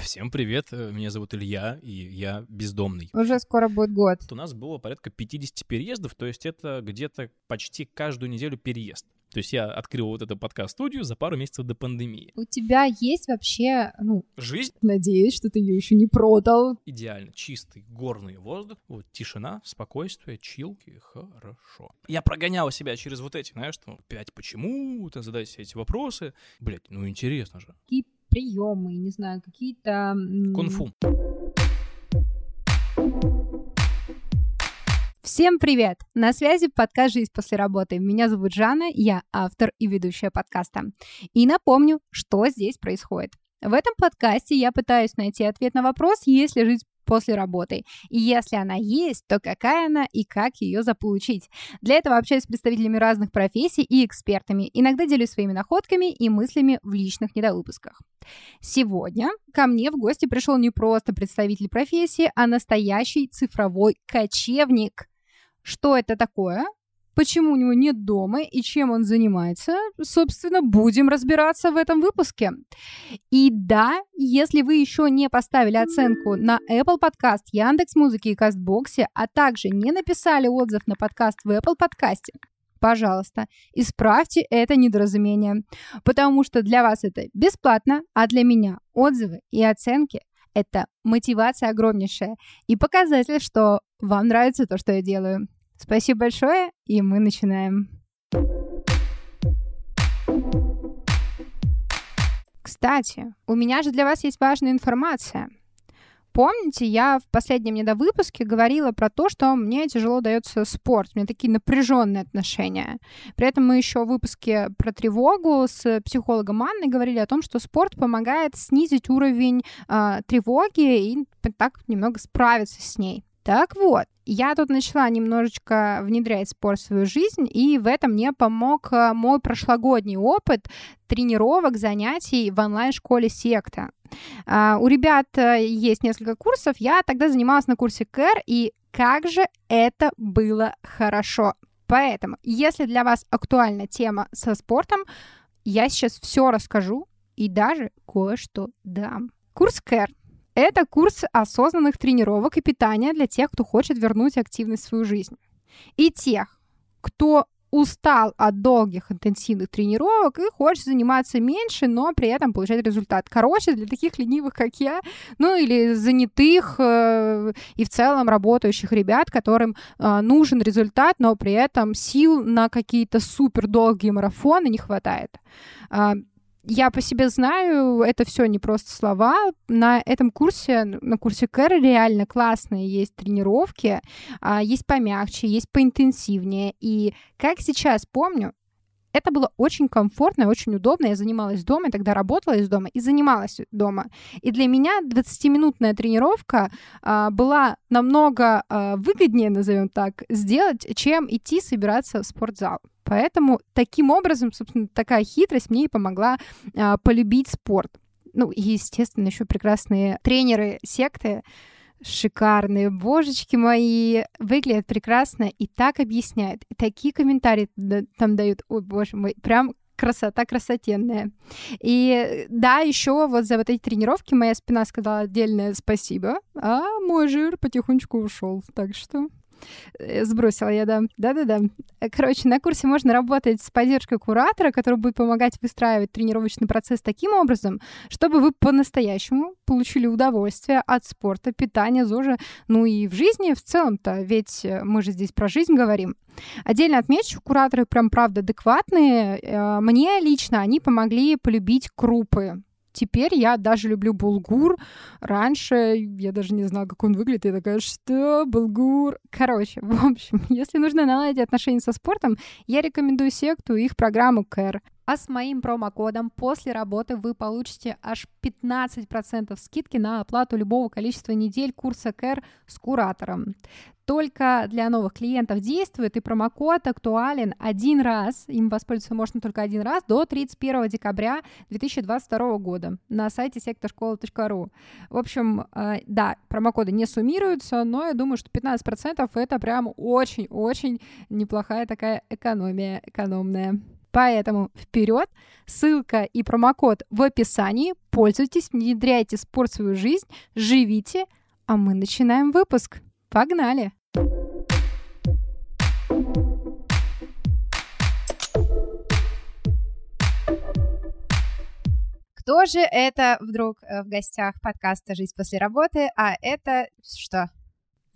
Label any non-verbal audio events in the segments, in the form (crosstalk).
(laughs) Всем привет, э, меня зовут Илья, и я бездомный. Уже скоро будет год. У нас было порядка 50 переездов, то есть это где-то почти каждую неделю переезд. То есть я открыл вот эту подкаст-студию за пару месяцев до пандемии. У тебя есть вообще, ну, Жизнь надеюсь, что ты ее еще не продал. идеально, чистый горный воздух, вот тишина, спокойствие, чилки, хорошо. Я прогонял себя через вот эти, знаешь, там, опять почему, ты задать себе эти вопросы. Блять, ну интересно же. Какие приемы, не знаю, какие-то... Кунг-фу. Всем привет! На связи подкаст «Жизнь после работы». Меня зовут Жанна, я автор и ведущая подкаста. И напомню, что здесь происходит. В этом подкасте я пытаюсь найти ответ на вопрос, есть ли жизнь после работы. И если она есть, то какая она и как ее заполучить. Для этого общаюсь с представителями разных профессий и экспертами. Иногда делюсь своими находками и мыслями в личных недовыпусках. Сегодня ко мне в гости пришел не просто представитель профессии, а настоящий цифровой кочевник. Что это такое? Почему у него нет дома и чем он занимается? Собственно, будем разбираться в этом выпуске. И да, если вы еще не поставили оценку на Apple Podcast, Яндекс Музыки и Кастбоксе, а также не написали отзыв на подкаст в Apple подкасте, пожалуйста, исправьте это недоразумение, потому что для вас это бесплатно, а для меня отзывы и оценки — это мотивация огромнейшая и показатель, что вам нравится то, что я делаю. Спасибо большое, и мы начинаем. Кстати, у меня же для вас есть важная информация. Помните, я в последнем недовыпуске говорила про то, что мне тяжело дается спорт, у меня такие напряженные отношения. При этом мы еще в выпуске про тревогу с психологом Анной говорили о том, что спорт помогает снизить уровень э, тревоги и так немного справиться с ней. Так вот, я тут начала немножечко внедрять спорт в свою жизнь, и в этом мне помог э, мой прошлогодний опыт тренировок, занятий в онлайн-школе «Секта». А, У ребят э, есть несколько курсов, я тогда занималась на курсе КЭР, и как же это было хорошо. Поэтому, если для вас актуальна тема со спортом, я сейчас все расскажу и даже кое-что дам. Курс КЭР это курс осознанных тренировок и питания для тех, кто хочет вернуть активность в свою жизнь. И тех, кто устал от долгих интенсивных тренировок и хочет заниматься меньше, но при этом получать результат. Короче, для таких ленивых, как я, ну или занятых э, и в целом работающих ребят, которым э, нужен результат, но при этом сил на какие-то супер долгие марафоны не хватает. А, я по себе знаю, это все не просто слова. На этом курсе, на курсе Кэр реально классные есть тренировки, а, есть помягче, есть поинтенсивнее. И как сейчас помню, это было очень комфортно и очень удобно. Я занималась дома, я тогда работала из дома и занималась дома. И для меня 20-минутная тренировка а, была намного а, выгоднее, назовем так, сделать, чем идти собираться в спортзал. Поэтому таким образом, собственно, такая хитрость мне и помогла а, полюбить спорт. Ну, и, естественно, еще прекрасные тренеры секты, шикарные, божечки мои, выглядят прекрасно и так объясняют, и такие комментарии там дают, ой, боже мой, прям красота красотенная. И да, еще вот за вот эти тренировки моя спина сказала отдельное спасибо, а мой жир потихонечку ушел. Так что сбросила я, да. Да-да-да. Короче, на курсе можно работать с поддержкой куратора, который будет помогать выстраивать тренировочный процесс таким образом, чтобы вы по-настоящему получили удовольствие от спорта, питания, ЗОЖа, ну и в жизни в целом-то, ведь э, мы же здесь про жизнь говорим. Отдельно отмечу, кураторы прям правда адекватные. Э, Мне лично они помогли полюбить крупы. Теперь я даже люблю булгур. Раньше я даже не знала, как он выглядит. Я такая, что? Булгур? Короче, в общем, (laughs) если нужно наладить отношения со спортом, я рекомендую секту и их программу CARE. А с моим промокодом после работы вы получите аж 15% скидки на оплату любого количества недель курса CARE с куратором. Только для новых клиентов действует, и промокод актуален один раз, им воспользоваться можно только один раз, до 31 декабря 2022 года на сайте сектошкола.ру. В общем, э, да, промокоды не суммируются, но я думаю, что 15% это прям очень-очень неплохая такая экономия, экономная. Поэтому вперед, ссылка и промокод в описании. Пользуйтесь, внедряйте спорт в свою жизнь, живите, а мы начинаем выпуск. Погнали! Кто же это вдруг э, в гостях подкаста «Жизнь после работы», а это что?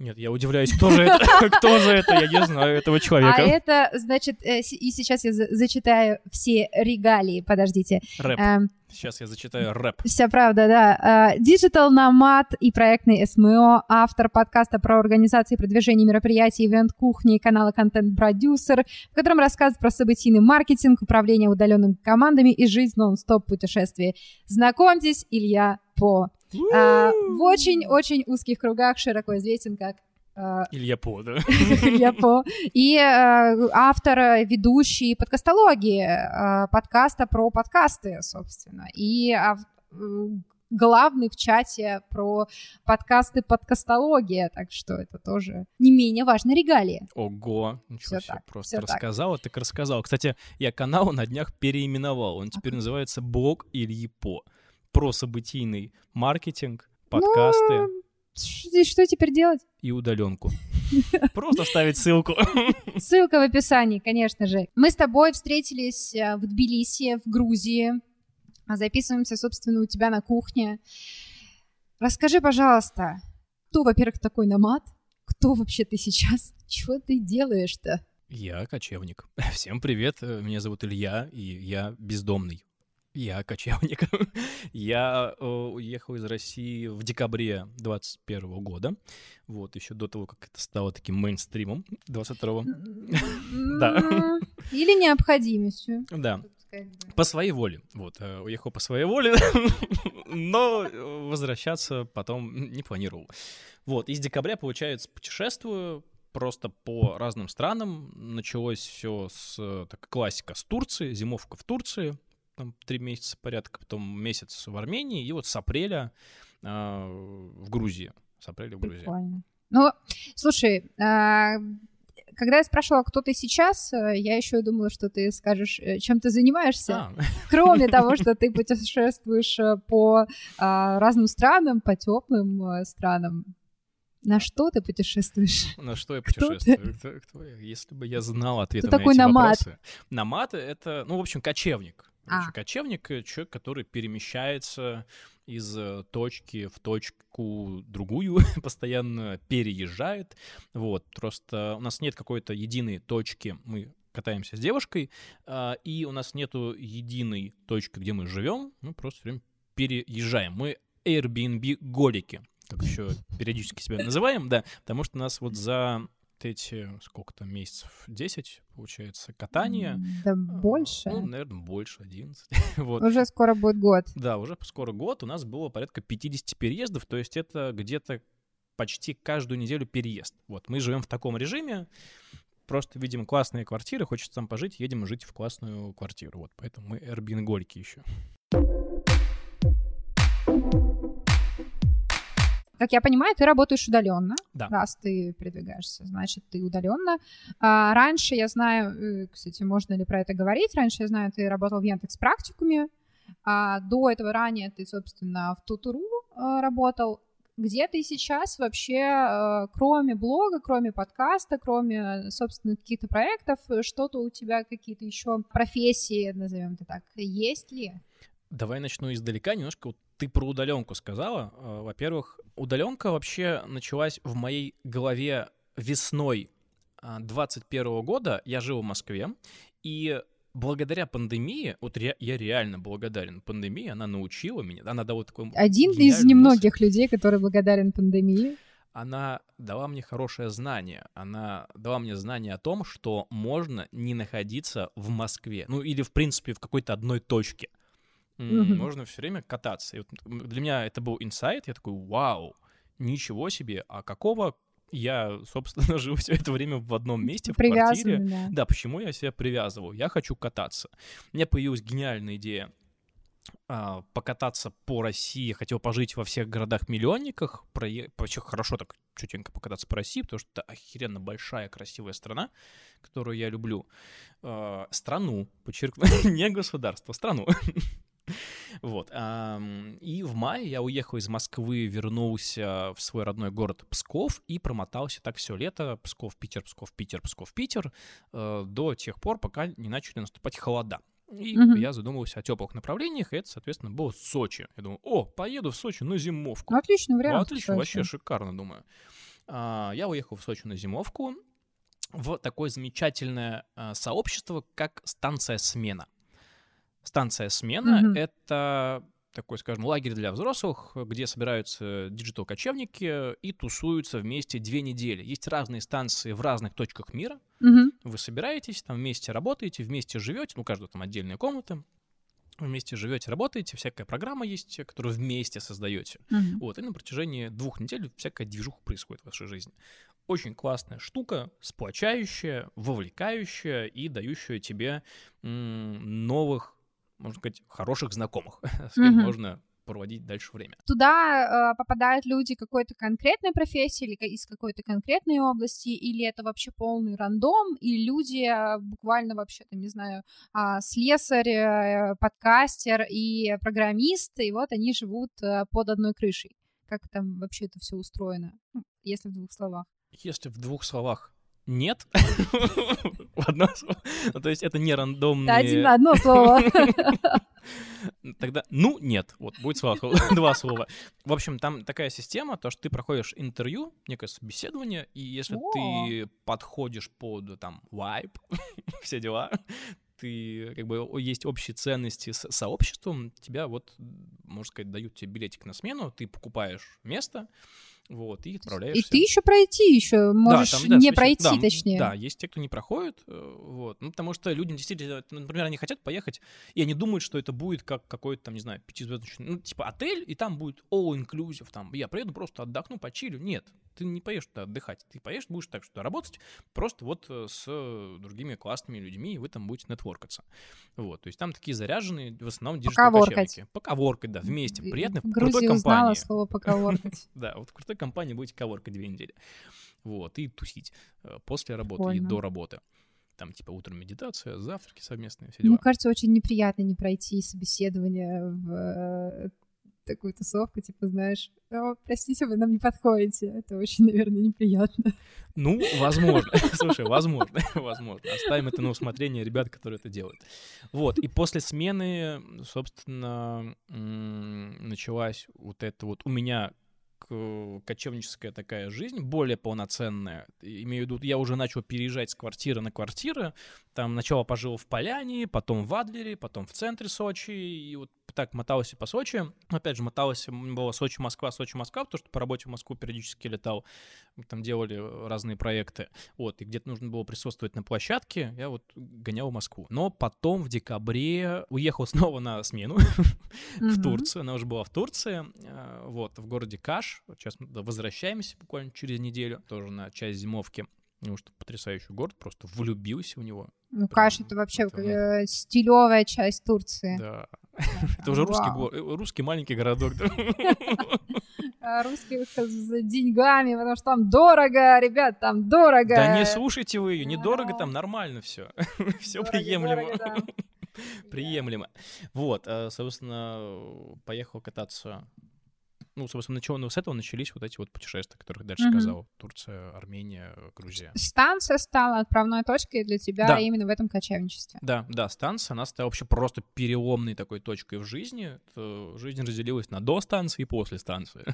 Нет, я удивляюсь, кто же это? (laughs) Кто же это? Я не знаю этого человека. А это, значит, э, и сейчас я зачитаю все регалии, подождите. Рэп. Эм, сейчас я зачитаю рэп. Вся правда, да. Digital э, Nomad и проектный СМО, автор подкаста про организацию и продвижение мероприятий, ивент-кухни канала контент-продюсер, в котором рассказывает про событийный маркетинг, управление удаленными командами и жизнь нон-стоп путешествий. Знакомьтесь, Илья По. А, в очень-очень узких кругах широко известен как Uh, Илья По, да? (laughs) Илья По. И uh, автор, ведущий подкастологии, подкаста про подкасты, собственно. И главный в чате про подкасты подкастология, так что это тоже не менее важная регалия. Ого, ничего все себе, так, просто рассказала, так. так рассказала. Кстати, я канал на днях переименовал, он теперь называется «Блог Ильи По» про событийный маркетинг, подкасты. Ну, что, что теперь делать? И удаленку. (laughs) Просто ставить ссылку. Ссылка в описании, конечно же. Мы с тобой встретились э, в Тбилиси, в Грузии. Записываемся, собственно, у тебя на кухне. Расскажи, пожалуйста, кто, во-первых, такой намат? Кто вообще ты сейчас? Чего ты делаешь-то? Я кочевник. (laughs) Всем привет, меня зовут Илья, и я бездомный. Я (laughs) кочевник. я э, уехал из России в декабре 21 года. Вот, еще до того, как это стало таким мейнстримом 22-го. (laughs) да. Или необходимостью. Да. По своей воле. Вот, э, уехал по своей воле, (laughs) но возвращаться потом не планировал. Вот, из декабря, получается, путешествую просто по разным странам. Началось все с э, так, классика с Турции, зимовка в Турции, там три месяца порядка, потом месяц в Армении, и вот с апреля э, в Грузии. С апреля в Грузии. Прикольно. Ну, слушай, э, когда я спрашивала, кто ты сейчас, э, я еще думала, что ты скажешь, э, чем ты занимаешься. А. (laughs) Кроме того, что ты путешествуешь э, по а, разным странам, по теплым странам. На что ты путешествуешь? На что я путешествую? Кто, кто я? Если бы я знал ответы Кто на такой эти намат? вопросы. Намат — это, ну, в общем, кочевник. А. Кочевник — человек, который перемещается из э, точки в точку другую, (laughs) постоянно переезжает. Вот, просто у нас нет какой-то единой точки, мы катаемся с девушкой, а, и у нас нету единой точки, где мы живем, мы просто все время переезжаем. Мы Airbnb-голики, как еще периодически себя называем, да, потому что нас вот за эти, сколько там, месяцев, 10, получается, катания. Да а, больше. Ну, наверное, больше, 11. (laughs) вот. Уже скоро будет год. Да, уже скоро год. У нас было порядка 50 переездов, то есть это где-то почти каждую неделю переезд. Вот, мы живем в таком режиме, просто видим классные квартиры, хочется там пожить, едем жить в классную квартиру. Вот, поэтому мы Airbnb-гольки еще. Как я понимаю, ты работаешь удаленно, да. раз ты передвигаешься, значит, ты удаленно. А, раньше я знаю, э, кстати, можно ли про это говорить, раньше я знаю, ты работал в Яндекс практикуме, а до этого ранее ты, собственно, в Тутуру а, работал. Где ты сейчас вообще, а, кроме блога, кроме подкаста, кроме, собственно, каких-то проектов, что-то у тебя какие-то еще профессии, назовем это так, есть ли? Давай начну издалека, немножко вот ты про удаленку сказала. Э, во-первых, удаленка вообще началась в моей голове весной 21 а, года. Я жил в Москве, и благодаря пандемии, вот ре, я реально благодарен пандемии, она научила меня, она дала такой... Один из немногих мысль. людей, который благодарен пандемии. Она дала мне хорошее знание. Она дала мне знание о том, что можно не находиться в Москве. Ну или, в принципе, в какой-то одной точке. Mm-hmm. Можно все время кататься. И вот для меня это был инсайт. Я такой, вау, ничего себе. А какого я, собственно, (laughs) живу все это время в одном месте, в квартире. Да. да, почему я себя привязывал? Я хочу кататься. У меня появилась гениальная идея а, покататься по России, хотел пожить во всех городах-миллионниках, прое... вообще хорошо так чутенько покататься по России, потому что это охеренно большая, красивая страна, которую я люблю. А, страну, подчеркну, (laughs) не государство, страну. (laughs) (laughs) Вот. И в мае я уехал из Москвы, вернулся в свой родной город Псков и промотался так все лето. Псков, Питер, Псков, Питер, Псков, Питер. Э, до тех пор, пока не начали наступать холода. И угу. я задумывался о теплых направлениях, и это, соответственно, было Сочи. Я думаю, о, поеду в Сочи на зимовку. Отличный вариант. Отлично, вообще шикарно, думаю. А, я уехал в Сочи на зимовку в такое замечательное а, сообщество, как станция «Смена». Станция «Смена» mm-hmm. — это такой, скажем, лагерь для взрослых, где собираются диджитал-кочевники и тусуются вместе две недели. Есть разные станции в разных точках мира. Угу. Вы собираетесь, там вместе работаете, вместе живете, ну, у каждого там отдельная комната. вместе живете, работаете, всякая программа есть, которую вместе создаете. Угу. Вот, и на протяжении двух недель всякая движуха происходит в вашей жизни. Очень классная штука, сплочающая, вовлекающая и дающая тебе м- новых можно сказать, хороших знакомых, (laughs) с кем mm-hmm. можно проводить дальше время. Туда э, попадают люди какой-то конкретной профессии или из какой-то конкретной области, или это вообще полный рандом, и люди э, буквально вообще, там, не знаю, э, слесарь, э, подкастер и программист, и вот они живут э, под одной крышей. Как там вообще это все устроено, ну, если в двух словах? Если в двух словах нет. (laughs) одно слово. Ну, то есть это не рандомные... Один на одно слово. (laughs) Тогда, ну, нет. Вот, будет (laughs) два слова. В общем, там такая система, то, что ты проходишь интервью, некое собеседование, и если ты подходишь под, там, вайб, все дела, ты, как бы, есть общие ценности с сообществом, тебя вот, можно сказать, дают тебе билетик на смену, ты покупаешь место, вот, и отправляешься. И ты еще пройти еще можешь да, там, да, не пройти, да, точнее. Да, есть те, кто не проходит, э, вот, ну, потому что людям действительно, например, они хотят поехать, и они думают, что это будет как какой-то, там, не знаю, пятизвездочный, ну, типа отель, и там будет all-inclusive, там, я приеду просто отдохну, почилю. Нет, ты не поедешь туда отдыхать, ты поедешь, будешь так что работать, просто вот э, с другими классными людьми, и вы там будете нетворкаться. Вот, то есть там такие заряженные, в основном диджитал-кочевники. Поковоркать, да, вместе, приятно, в крутой компании. узнала слово поковоркать. (laughs) Да, вот крутой компании будете коворкать две недели. Вот, и тусить э, после работы и до работы там типа утром медитация, завтраки совместные, все дела. Мне кажется, очень неприятно не пройти собеседование в э, такую тусовку, типа, знаешь, простите, вы нам не подходите. Это очень, наверное, неприятно. Ну, возможно. (laughs) Слушай, возможно, (laughs) возможно. Оставим это на усмотрение ребят, которые это делают. Вот, и после смены, собственно, началась вот это вот у меня кочевническая такая жизнь, более полноценная. Имею в виду, я уже начал переезжать с квартиры на квартиру. Там сначала пожил в Поляне, потом в Адлере, потом в центре Сочи. И вот так мотался по Сочи. Опять же, мотался, было Сочи-Москва, Сочи-Москва, потому что по работе в Москву периодически летал. Там делали разные проекты. Вот, и где-то нужно было присутствовать на площадке. Я вот гонял в Москву. Но потом в декабре уехал (laughs) снова на смену (laughs) в Турцию. Она уже была в Турции. Э, вот, в городе Каш. Сейчас мы возвращаемся буквально через неделю. Тоже на часть зимовки. Потому что потрясающий город, просто влюбился в него. Ну, Каш это вообще это, э, стилевая часть Турции. Да. (laughs) Это уже русский э, маленький городок. (laughs) А русских с деньгами, потому что там дорого, ребят, там дорого. Да не слушайте вы ее, недорого там, нормально все. (laughs) Все приемлемо. Приемлемо. Вот, э, собственно, поехал кататься ну, собственно, начало, ну, с этого начались вот эти вот путешествия, которых дальше mm-hmm. сказал. Турция, Армения, Грузия. Станция стала отправной точкой для тебя да. именно в этом кочевничестве. Да, да, станция, она стала вообще просто переломной такой точкой в жизни. Это жизнь разделилась на до станции и после станции.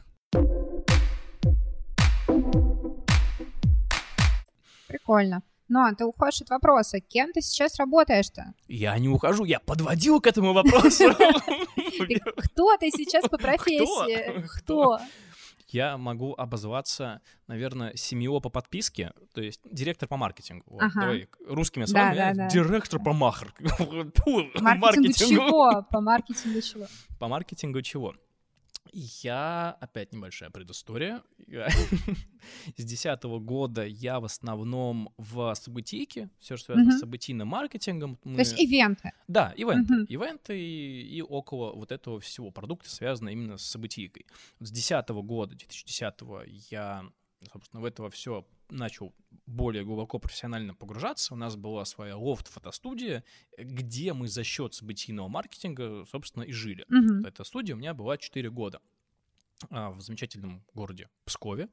Прикольно. Но ты уходишь от вопроса. Кем ты сейчас работаешь-то? Я не ухожу, я подводил к этому вопросу. (laughs) Кто ты сейчас по профессии? Кто? Я могу обозваться, наверное, семьё по подписке, то есть директор по маркетингу. Вот, ага. Давай русскими словами. Да, да, да. Директор по (laughs) маркетингу. Маркетингу чего? По маркетингу чего? По маркетингу чего? Я, опять небольшая предыстория. (laughs) С десятого года я в основном в событийке, все, что связано uh-huh. с событийным маркетингом. Мы... То есть ивенты. Да, ивенты. Uh-huh. Ивенты и, и около вот этого всего. Продукты связаны именно с событийкой. С десятого года, 2010 я, собственно, в этого все начал более глубоко профессионально погружаться. У нас была своя лофт-фотостудия, где мы за счет событийного маркетинга, собственно, и жили. Mm-hmm. Эта студия у меня была 4 года а, в замечательном городе Пскове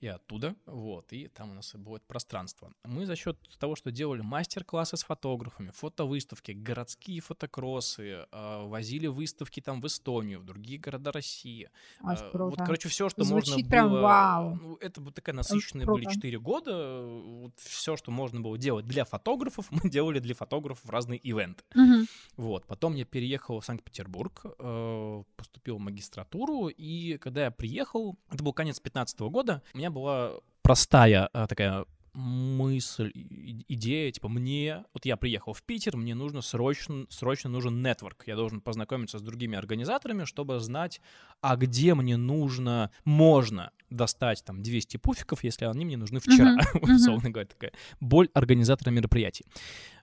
и оттуда, вот, и там у нас будет пространство. Мы за счет того, что делали мастер-классы с фотографами, фотовыставки, городские фотокроссы, э, возили выставки там в Эстонию, в другие города России. Круто. Вот, короче, все, что Звучит можно прям было... Вау. Ну, это вот такая насыщенные были 4 года. Вот все, что можно было делать для фотографов, (laughs) мы делали для фотографов разные ивенты. Угу. Вот, потом я переехал в Санкт-Петербург, э, поступил в магистратуру, и когда я приехал, это был конец 15 года, меня меня была простая а, такая мысль, идея, типа, мне, вот я приехал в Питер, мне нужно срочно, срочно нужен нетворк, я должен познакомиться с другими организаторами, чтобы знать, а где мне нужно, можно достать там 200 пуфиков, если они мне нужны вчера, uh-huh. (laughs) условно говоря, такая боль организатора мероприятий.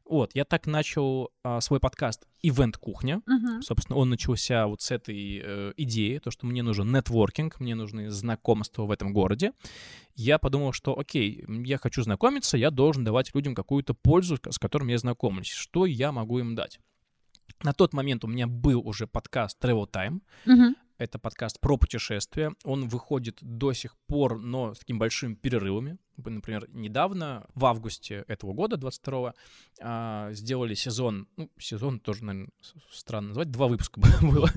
Вот, я так начал а, свой подкаст «Ивент Кухня». Uh-huh. Собственно, он начался вот с этой э, идеи, то, что мне нужен нетворкинг, мне нужны знакомства в этом городе. Я подумал, что, окей, я хочу знакомиться, я должен давать людям какую-то пользу, с которым я знакомлюсь. Что я могу им дать? На тот момент у меня был уже подкаст Travel Time. Uh-huh. Это подкаст про путешествия. Он выходит до сих пор, но с такими большими перерывами. Например, недавно, в августе этого года, 22-го, а, сделали сезон, ну, сезон тоже, наверное, странно назвать, два выпуска (laughs) было.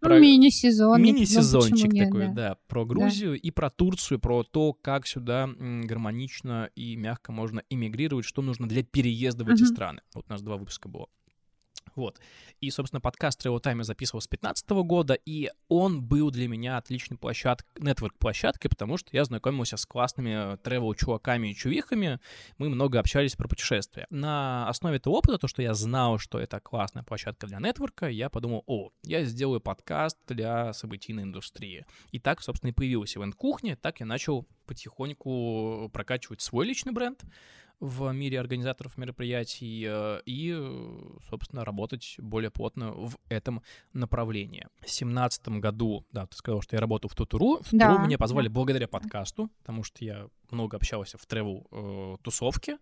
Про... Мини-сезон. Мини-сезончик ну, такой, да. да, про Грузию да. и про Турцию, про то, как сюда гармонично и мягко можно иммигрировать, что нужно для переезда в эти uh-huh. страны. Вот у нас два выпуска было. Вот. И, собственно, подкаст Travel Time я записывал с 2015 года, и он был для меня отличной площадкой, нетворк-площадкой, потому что я знакомился с классными travel-чуваками и чувихами, мы много общались про путешествия. На основе этого опыта, то, что я знал, что это классная площадка для нетворка, я подумал, о, я сделаю подкаст для событийной индустрии. И так, собственно, и появилась Event Кухня, так я начал потихоньку прокачивать свой личный бренд, в мире организаторов мероприятий э, и, собственно, работать более плотно в этом направлении. В 2017 году, да, ты сказал, что я работал в Тутуру. В Тутуру да. меня позвали да. благодаря подкасту, потому что я много общался в тревел-тусовке,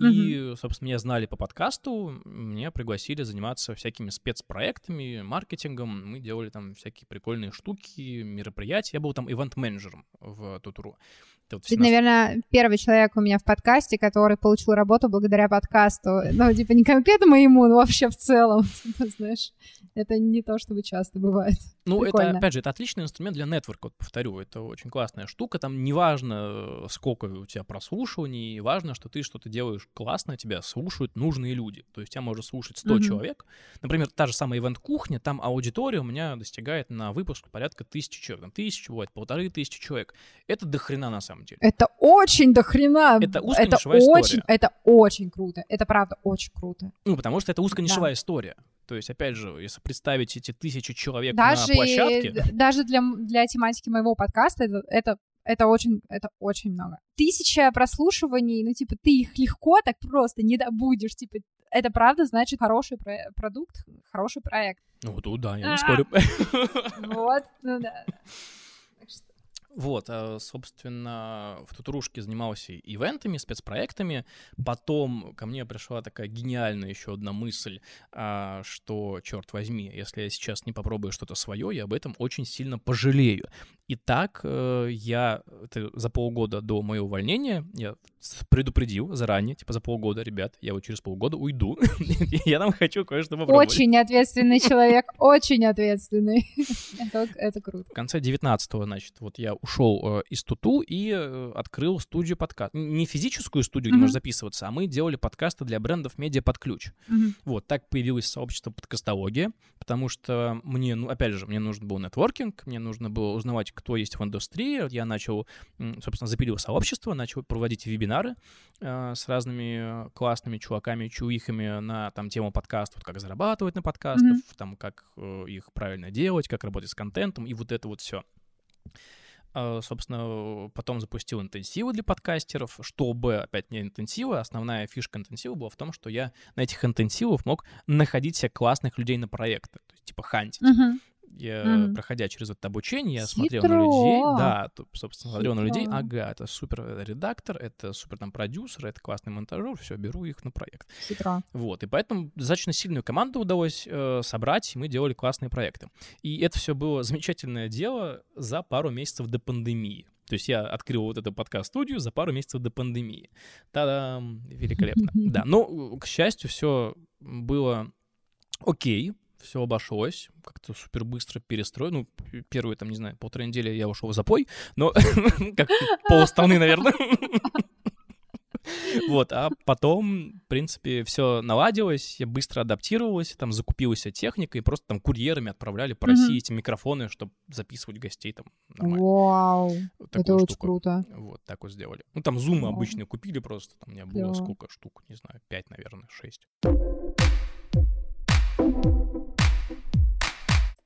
э, и, собственно, меня знали по подкасту, меня пригласили заниматься всякими спецпроектами, маркетингом, мы делали там всякие прикольные штуки, мероприятия. Я был там ивент-менеджером в Тутуру. Вот Ты, наверное, первый человек у меня в подкасте, который получил работу благодаря подкасту. Ну, типа, не конкретно моему, но вообще в целом, (laughs) типа, знаешь, это не то, чтобы часто бывает. Ну, Прикольно. это, опять же, это отличный инструмент для нетворка, вот повторю, это очень классная штука, там неважно, сколько у тебя прослушиваний, важно, что ты что-то делаешь классно, тебя слушают нужные люди, то есть тебя может слушать 100 mm-hmm. человек, например, та же самая ивент-кухня, там аудитория у меня достигает на выпуск порядка тысячи человек, там тысяча бывает, полторы тысячи человек, это дохрена на самом деле. Это очень дохрена. Это узконишевая это очень, история. Это очень круто, это правда очень круто. Ну, потому что это узконишевая да. история. То есть, опять же, если представить эти тысячи человек даже, на площадке... Даже для, для тематики моего подкаста это, это это очень, это очень много. Тысяча прослушиваний, ну, типа, ты их легко так просто не добудешь, типа, это правда значит хороший про- продукт, хороший проект. Ну, тут да, я не спорю. Вот, ну да. Вот, а, собственно, в Тутурушке занимался ивентами, спецпроектами. Потом ко мне пришла такая гениальная еще одна мысль, а, что, черт возьми, если я сейчас не попробую что-то свое, я об этом очень сильно пожалею. И так э, я это за полгода до моего увольнения я предупредил заранее, типа за полгода, ребят, я вот через полгода уйду, (laughs) я там хочу кое-что попробовать. Очень ответственный человек, очень ответственный. (laughs) Это круто. В конце 19-го, значит, вот я ушел э, из Туту и э, открыл студию подкаст. Не физическую студию, где mm-hmm. можно записываться, а мы делали подкасты для брендов медиа под ключ. Mm-hmm. Вот, так появилось сообщество подкастология, потому что мне, ну, опять же, мне нужен был нетворкинг, мне нужно было узнавать, кто есть в индустрии. Я начал, собственно, запилил сообщество, начал проводить вебинары э, с разными классными чуваками, чуихами на там тему подкастов, как зарабатывать на подкастах, mm-hmm. там, как э, их правильно делать, как работать с контентом, и вот это вот все. А, собственно, потом запустил интенсивы для подкастеров, чтобы, опять не интенсивы, основная фишка интенсива была в том, что я на этих интенсивах мог находить себе классных людей на проекты, то есть типа хантить. Uh-huh я, mm. проходя через это обучение, я Хитро. смотрел на людей, да, собственно, смотрел Хитро. на людей, ага, это супер редактор, это супер там продюсер, это классный монтажер, все, беру их на проект. Хитро. Вот, и поэтому достаточно сильную команду удалось э, собрать, и мы делали классные проекты. И это все было замечательное дело за пару месяцев до пандемии. То есть я открыл вот эту подкаст-студию за пару месяцев до пандемии. Та-дам! Великолепно. (laughs) Да, но, к счастью, все было окей, все обошлось, как-то супер быстро перестроил. Ну, первые, там, не знаю, полторы недели я ушел в запой, но (laughs) как полстраны, наверное. (laughs) Вот, а потом, в принципе, все наладилось, я быстро адаптировалась, там закупилась техника, и просто там курьерами отправляли по России эти микрофоны, чтобы записывать гостей там нормально. Вау, вот это очень круто. Вот, так вот сделали. Ну, там зумы обычные купили просто, там у меня было сколько штук, не знаю, пять, наверное, шесть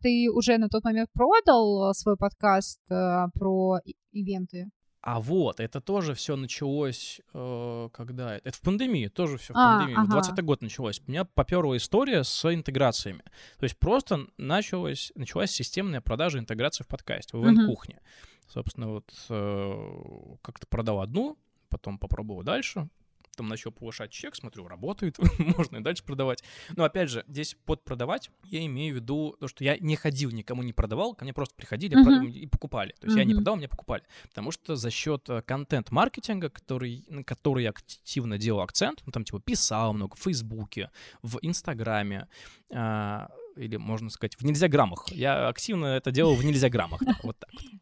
ты уже на тот момент продал э, свой подкаст э, про ивенты? А вот, это тоже все началось, э, когда... Это в пандемии, тоже все в а, пандемии. Ага. 20 год началось. У меня поперла история с интеграциями. То есть просто началась, началась системная продажа интеграции в подкасте, в ивент-кухне. Угу. Собственно, вот э, как-то продал одну, потом попробовал дальше, там начал повышать чек, смотрю, работает, (laughs) можно и дальше продавать. Но опять же, здесь под продавать я имею в виду то, что я не ходил, никому не продавал, ко мне просто приходили uh-huh. и покупали. То есть uh-huh. я не продавал, мне покупали. Потому что за счет э, контент-маркетинга, который, на который я активно делал акцент, ну там типа писал много в Фейсбуке, в Инстаграме, а, или можно сказать в нельзя граммах. Я активно это делал в нельзя граммах. Вот так вот.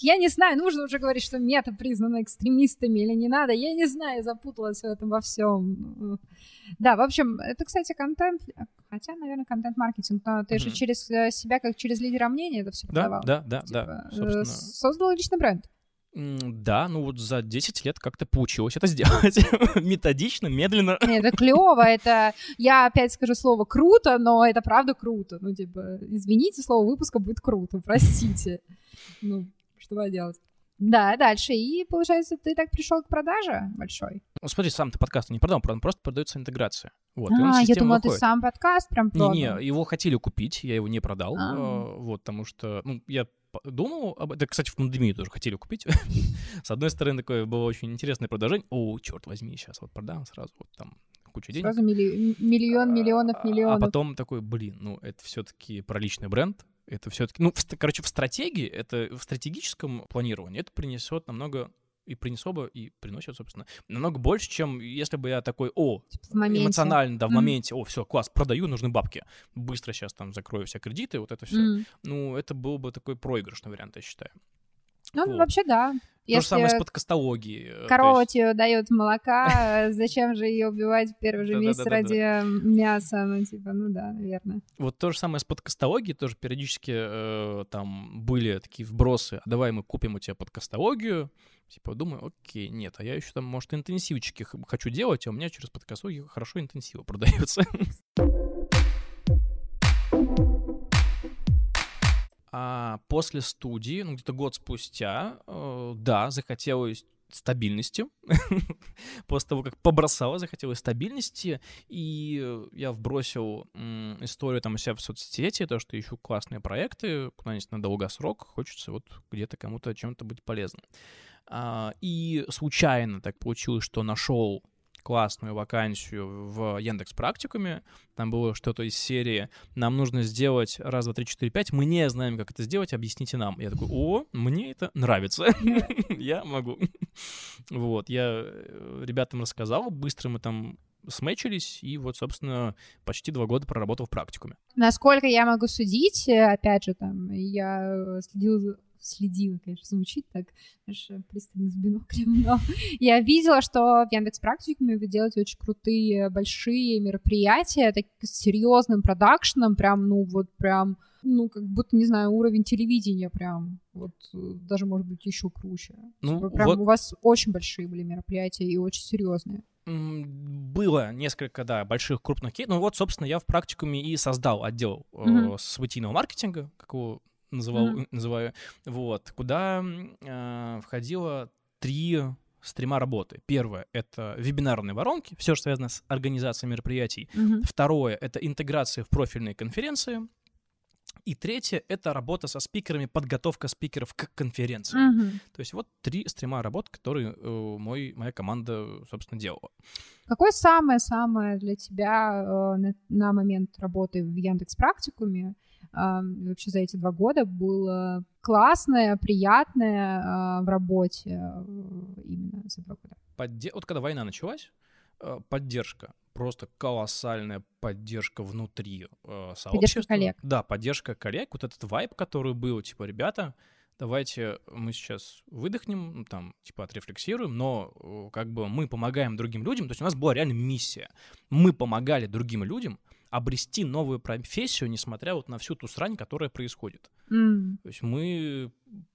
Я не знаю, нужно уже говорить, что мета признана экстремистами или не надо. Я не знаю, запуталась в этом во всем. Да, в общем, это, кстати, контент, хотя, наверное, контент-маркетинг, но ты mm-hmm. же через э, себя, как через лидера мнения это все продавал. Да, да, да, типа, да. Э, собственно... Создал личный бренд. Да, ну вот за 10 лет как-то получилось это (laughs) сделать. Методично, медленно. Нет, это клево, это... Я опять скажу слово «круто», но это правда круто. Ну, типа, извините, слово выпуска будет круто, простите. Ну, что делать? Да, дальше. И, получается, ты так пришел к продаже большой? Ну, смотри, сам ты подкаст не продал, просто продается интеграция. Вот, а, я думала, выходит. ты сам подкаст прям продал. Не-не, его хотели купить, я его не продал, а. вот, потому что, ну, я думал об этом. Кстати, в пандемию тоже хотели купить. С одной стороны, такое было очень интересное продолжение. О, черт возьми, сейчас вот продам сразу, вот там кучу денег. Сразу милли... миллион, миллионов, а, миллионов. А потом такой, блин, ну это все-таки про личный бренд, это все-таки, ну, в, короче, в стратегии, это в стратегическом планировании это принесет намного и принесло бы, и приносит, собственно, намного больше, чем если бы я такой, о, типа эмоционально, да, в mm. моменте, о, все, класс, продаю, нужны бабки, быстро сейчас там закрою все кредиты, вот это все. Mm. Ну, это был бы такой проигрышный вариант, я считаю. Ну, вот. вообще, да. То Если же самое с подкастологией. Э, корова есть... тебе дает молока, зачем же ее убивать в первый же месяц ради мяса? Ну, типа, ну да, наверное. Вот то же самое с подкастологией, тоже периодически э, там были такие вбросы, а давай мы купим у тебя подкастологию, Типа, думаю, окей, нет, а я еще там, может, интенсивчики хочу делать, а у меня через подкастологию хорошо интенсивы продаются. А после студии, ну, где-то год спустя, э, да, захотелось стабильности. (laughs) После того, как побросала, захотелось стабильности, и я вбросил историю там у себя в соцсети, то, что ищу классные проекты, куда-нибудь на долгосрок, хочется вот где-то кому-то чем-то быть полезным. А, и случайно так получилось, что нашел классную вакансию в Яндекс Практикуме. Там было что-то из серии «Нам нужно сделать раз, два, три, четыре, пять. Мы не знаем, как это сделать, объясните нам». Я такой «О, мне это нравится. (laughs) Я могу». Вот, я э, ребятам рассказал, быстро мы там сметчились, и вот, собственно, почти два года проработал в практикуме. Насколько я могу судить, э, опять же, там, я следил следила, конечно, звучит так, знаешь, пристально с биноклем, (laughs) но я видела, что в Яндекс Практикуме вы делаете очень крутые большие мероприятия, так, с серьезным продакшеном, прям, ну, вот прям ну, как будто, не знаю, уровень телевидения прям, вот, даже, может быть, еще круче. Ну, типа, прям вот... у вас очень большие были мероприятия и очень серьезные. Было несколько, да, больших крупных кейсов. Ну вот, собственно, я в практикуме и создал отдел mm-hmm. э, событийного маркетинга, как его называл, mm-hmm. называю, вот, куда э, входило три стрима работы. Первое — это вебинарные воронки, все, что связано с организацией мероприятий. Mm-hmm. Второе — это интеграция в профильные конференции. И третье — это работа со спикерами, подготовка спикеров к конференции. Mm-hmm. То есть вот три стрима работ, которые э, мой, моя команда, собственно, делала. Какое самое-самое для тебя э, на, на момент работы в Яндекс Практикуме вообще за эти два года было классное, приятное э, в работе э, именно за два года? Подде... Вот когда война началась, э, поддержка просто колоссальная поддержка внутри э, сообщества. Поддержка коллег. Да, поддержка коллег. Вот этот вайб, который был, типа, ребята, давайте мы сейчас выдохнем, там, типа, отрефлексируем, но как бы мы помогаем другим людям. То есть у нас была реально миссия. Мы помогали другим людям обрести новую профессию, несмотря вот на всю ту срань, которая происходит. Mm. То есть мы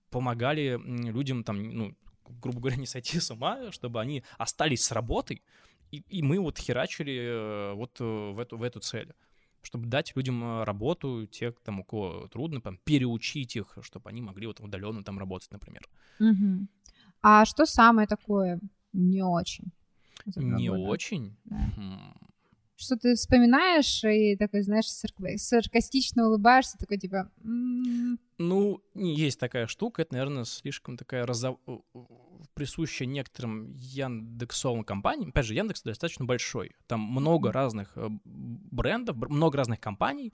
помогали людям, там, ну, грубо говоря, (laughs) не сойти с ума, чтобы они остались с работой, и, и мы вот херачили э, вот э, в эту, в эту цель чтобы дать людям э, работу, те, там, у кого трудно, там, переучить их, чтобы они могли вот удаленно там работать, например. Угу. А что самое такое не очень? Не очень? Да. Хм. Что ты вспоминаешь и такой, знаешь, саркастично улыбаешься, такой типа... Ну, есть такая штука, это, наверное, слишком такая разов присущая некоторым Яндексовым компаниям. Опять же, Яндекс достаточно большой. Там много разных э, брендов, много разных компаний,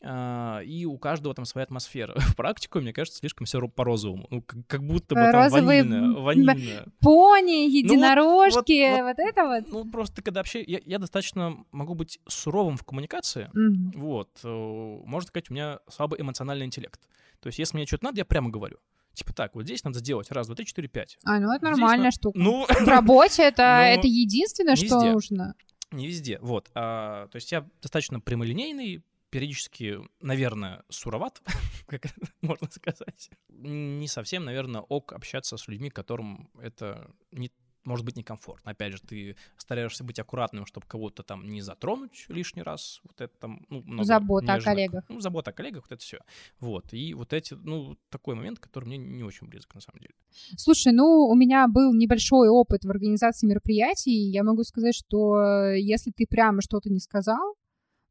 а, и у каждого там своя атмосфера. (laughs) В практику, мне кажется, слишком все по-розовому. Ну, как, будто бы там Розовые ванильное. Пони, единорожки, ну, вот, вот, вот это вот. Ну, просто когда вообще... Я, я достаточно могу быть суровым в коммуникации. Mm-hmm. Вот. Э, можно сказать, у меня слабый эмоциональный интеллект. То есть, если мне что-то надо, я прямо говорю. Типа так, вот здесь надо сделать раз, два, три, четыре, пять. А, ну это нормальная здесь штука. Ну, в работе (laughs) это, ну, это единственное, что нужно. Не везде, вот. А, то есть я достаточно прямолинейный, периодически, наверное, суроват, (laughs) как можно сказать. Не совсем, наверное, ок общаться с людьми, которым это не может быть некомфортно. Опять же, ты стараешься быть аккуратным, чтобы кого-то там не затронуть лишний раз. Вот это там ну, много Забота нежных, о коллегах. Ну, забота о коллегах, вот это все. Вот. И вот эти, ну, такой момент, который мне не очень близок, на самом деле. Слушай, ну, у меня был небольшой опыт в организации мероприятий. Я могу сказать, что э, если ты прямо что-то не сказал,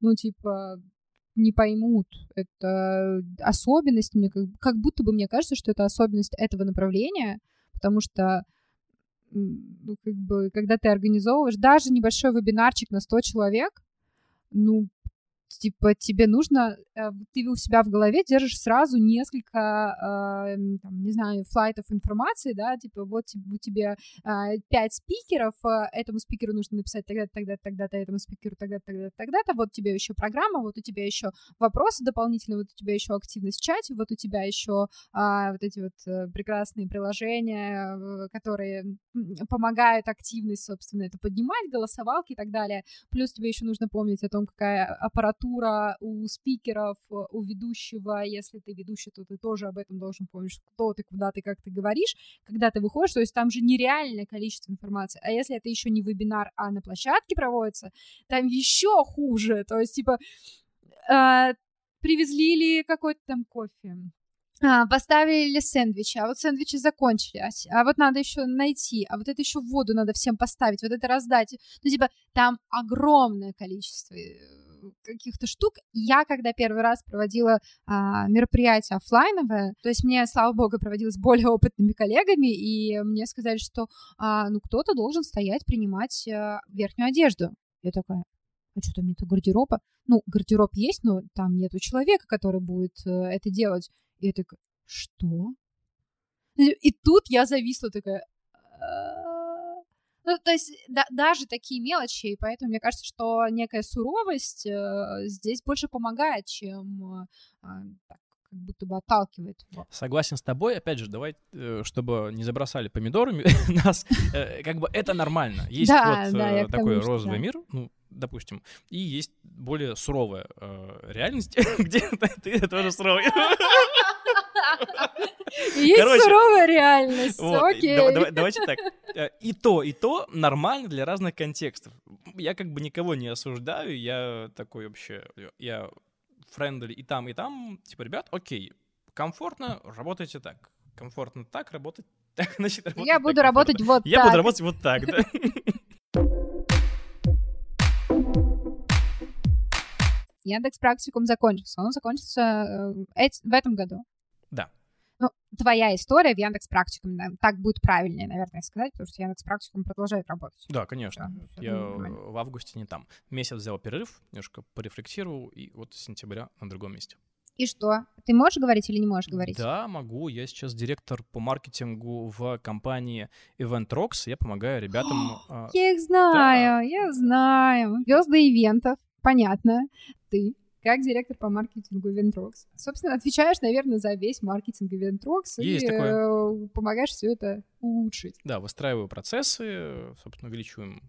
ну, типа, не поймут. Это особенность, мне как, как будто бы мне кажется, что это особенность этого направления, потому что ну, как бы, когда ты организовываешь даже небольшой вебинарчик на 100 человек, ну, типа, тебе нужно, э, ты у себя в голове держишь сразу несколько, э, там, не знаю, флайтов информации, да, типа, вот у тебя э, пять спикеров, этому спикеру нужно написать тогда-то, тогда-то, тогда-то, этому спикеру тогда-то, тогда-то, тогда-то, вот у тебя еще программа, вот у тебя еще вопросы дополнительные, вот у тебя еще активность в чате, вот у тебя еще а, вот эти вот прекрасные приложения, которые помогают активность, собственно, это поднимать, голосовалки и так далее, плюс тебе еще нужно помнить о том, какая аппаратура структура у спикеров, у ведущего, если ты ведущий, то ты тоже об этом должен помнить, кто ты, куда ты, как ты говоришь, когда ты выходишь, то есть там же нереальное количество информации, а если это еще не вебинар, а на площадке проводится, там еще хуже, то есть, типа, э, привезли ли какой-то там кофе, а, поставили сэндвичи, а вот сэндвичи закончились, а вот надо еще найти, а вот это еще воду надо всем поставить, вот это раздать. Ну, типа, там огромное количество э, каких-то штук. Я, когда первый раз проводила а, мероприятие офлайновое, то есть мне, слава богу, проводилось более опытными коллегами, и мне сказали, что а, ну кто-то должен стоять, принимать а, верхнюю одежду. Я такая, а что там нету гардероба? Ну, гардероб есть, но там нету человека, который будет э, это делать. И я такая, что? И тут я зависла такая, ну, то есть да, даже такие мелочи, и поэтому мне кажется, что некая суровость э, здесь больше помогает, чем э, так, как будто бы отталкивает. Согласен с тобой. Опять же, давай, э, чтобы не забросали помидорами (laughs) нас, э, как бы это нормально. Есть вот такой розовый мир, ну, допустим, и есть более суровая реальность, (laughs) где (laughs) ты тоже суровый. (laughs) Есть Короче, суровая реальность, вот, окей. Давай, давайте так. Э, и то, и то нормально для разных контекстов. Я как бы никого не осуждаю, я такой вообще, я френдли и там, и там, типа, ребят, окей, комфортно, работайте так. Комфортно так, работать (laughs) так, значит, работать Я буду работать вот я так. Я буду работать вот так, да. (laughs) Яндекс практикум закончился. Он закончится э, в этом году. Да. Ну, твоя история в Яндекс Практикуме, да, так будет правильнее, наверное, сказать, потому что Яндекс Практикум продолжает работать. Да, конечно. Да, Я в августе не там. Месяц взял перерыв, немножко порефлексировал, и вот с сентября на другом месте. И что? Ты можешь говорить или не можешь говорить? Да, могу. Я сейчас директор по маркетингу в компании Eventrox. Я помогаю ребятам... (gasps) А, я их знаю, да. я знаю. Звезды ивентов, понятно. Ты как директор по маркетингу Eventrox. Собственно, отвечаешь, наверное, за весь маркетинг Есть и такое. помогаешь все это улучшить. Да, выстраиваю процессы, собственно, увеличиваем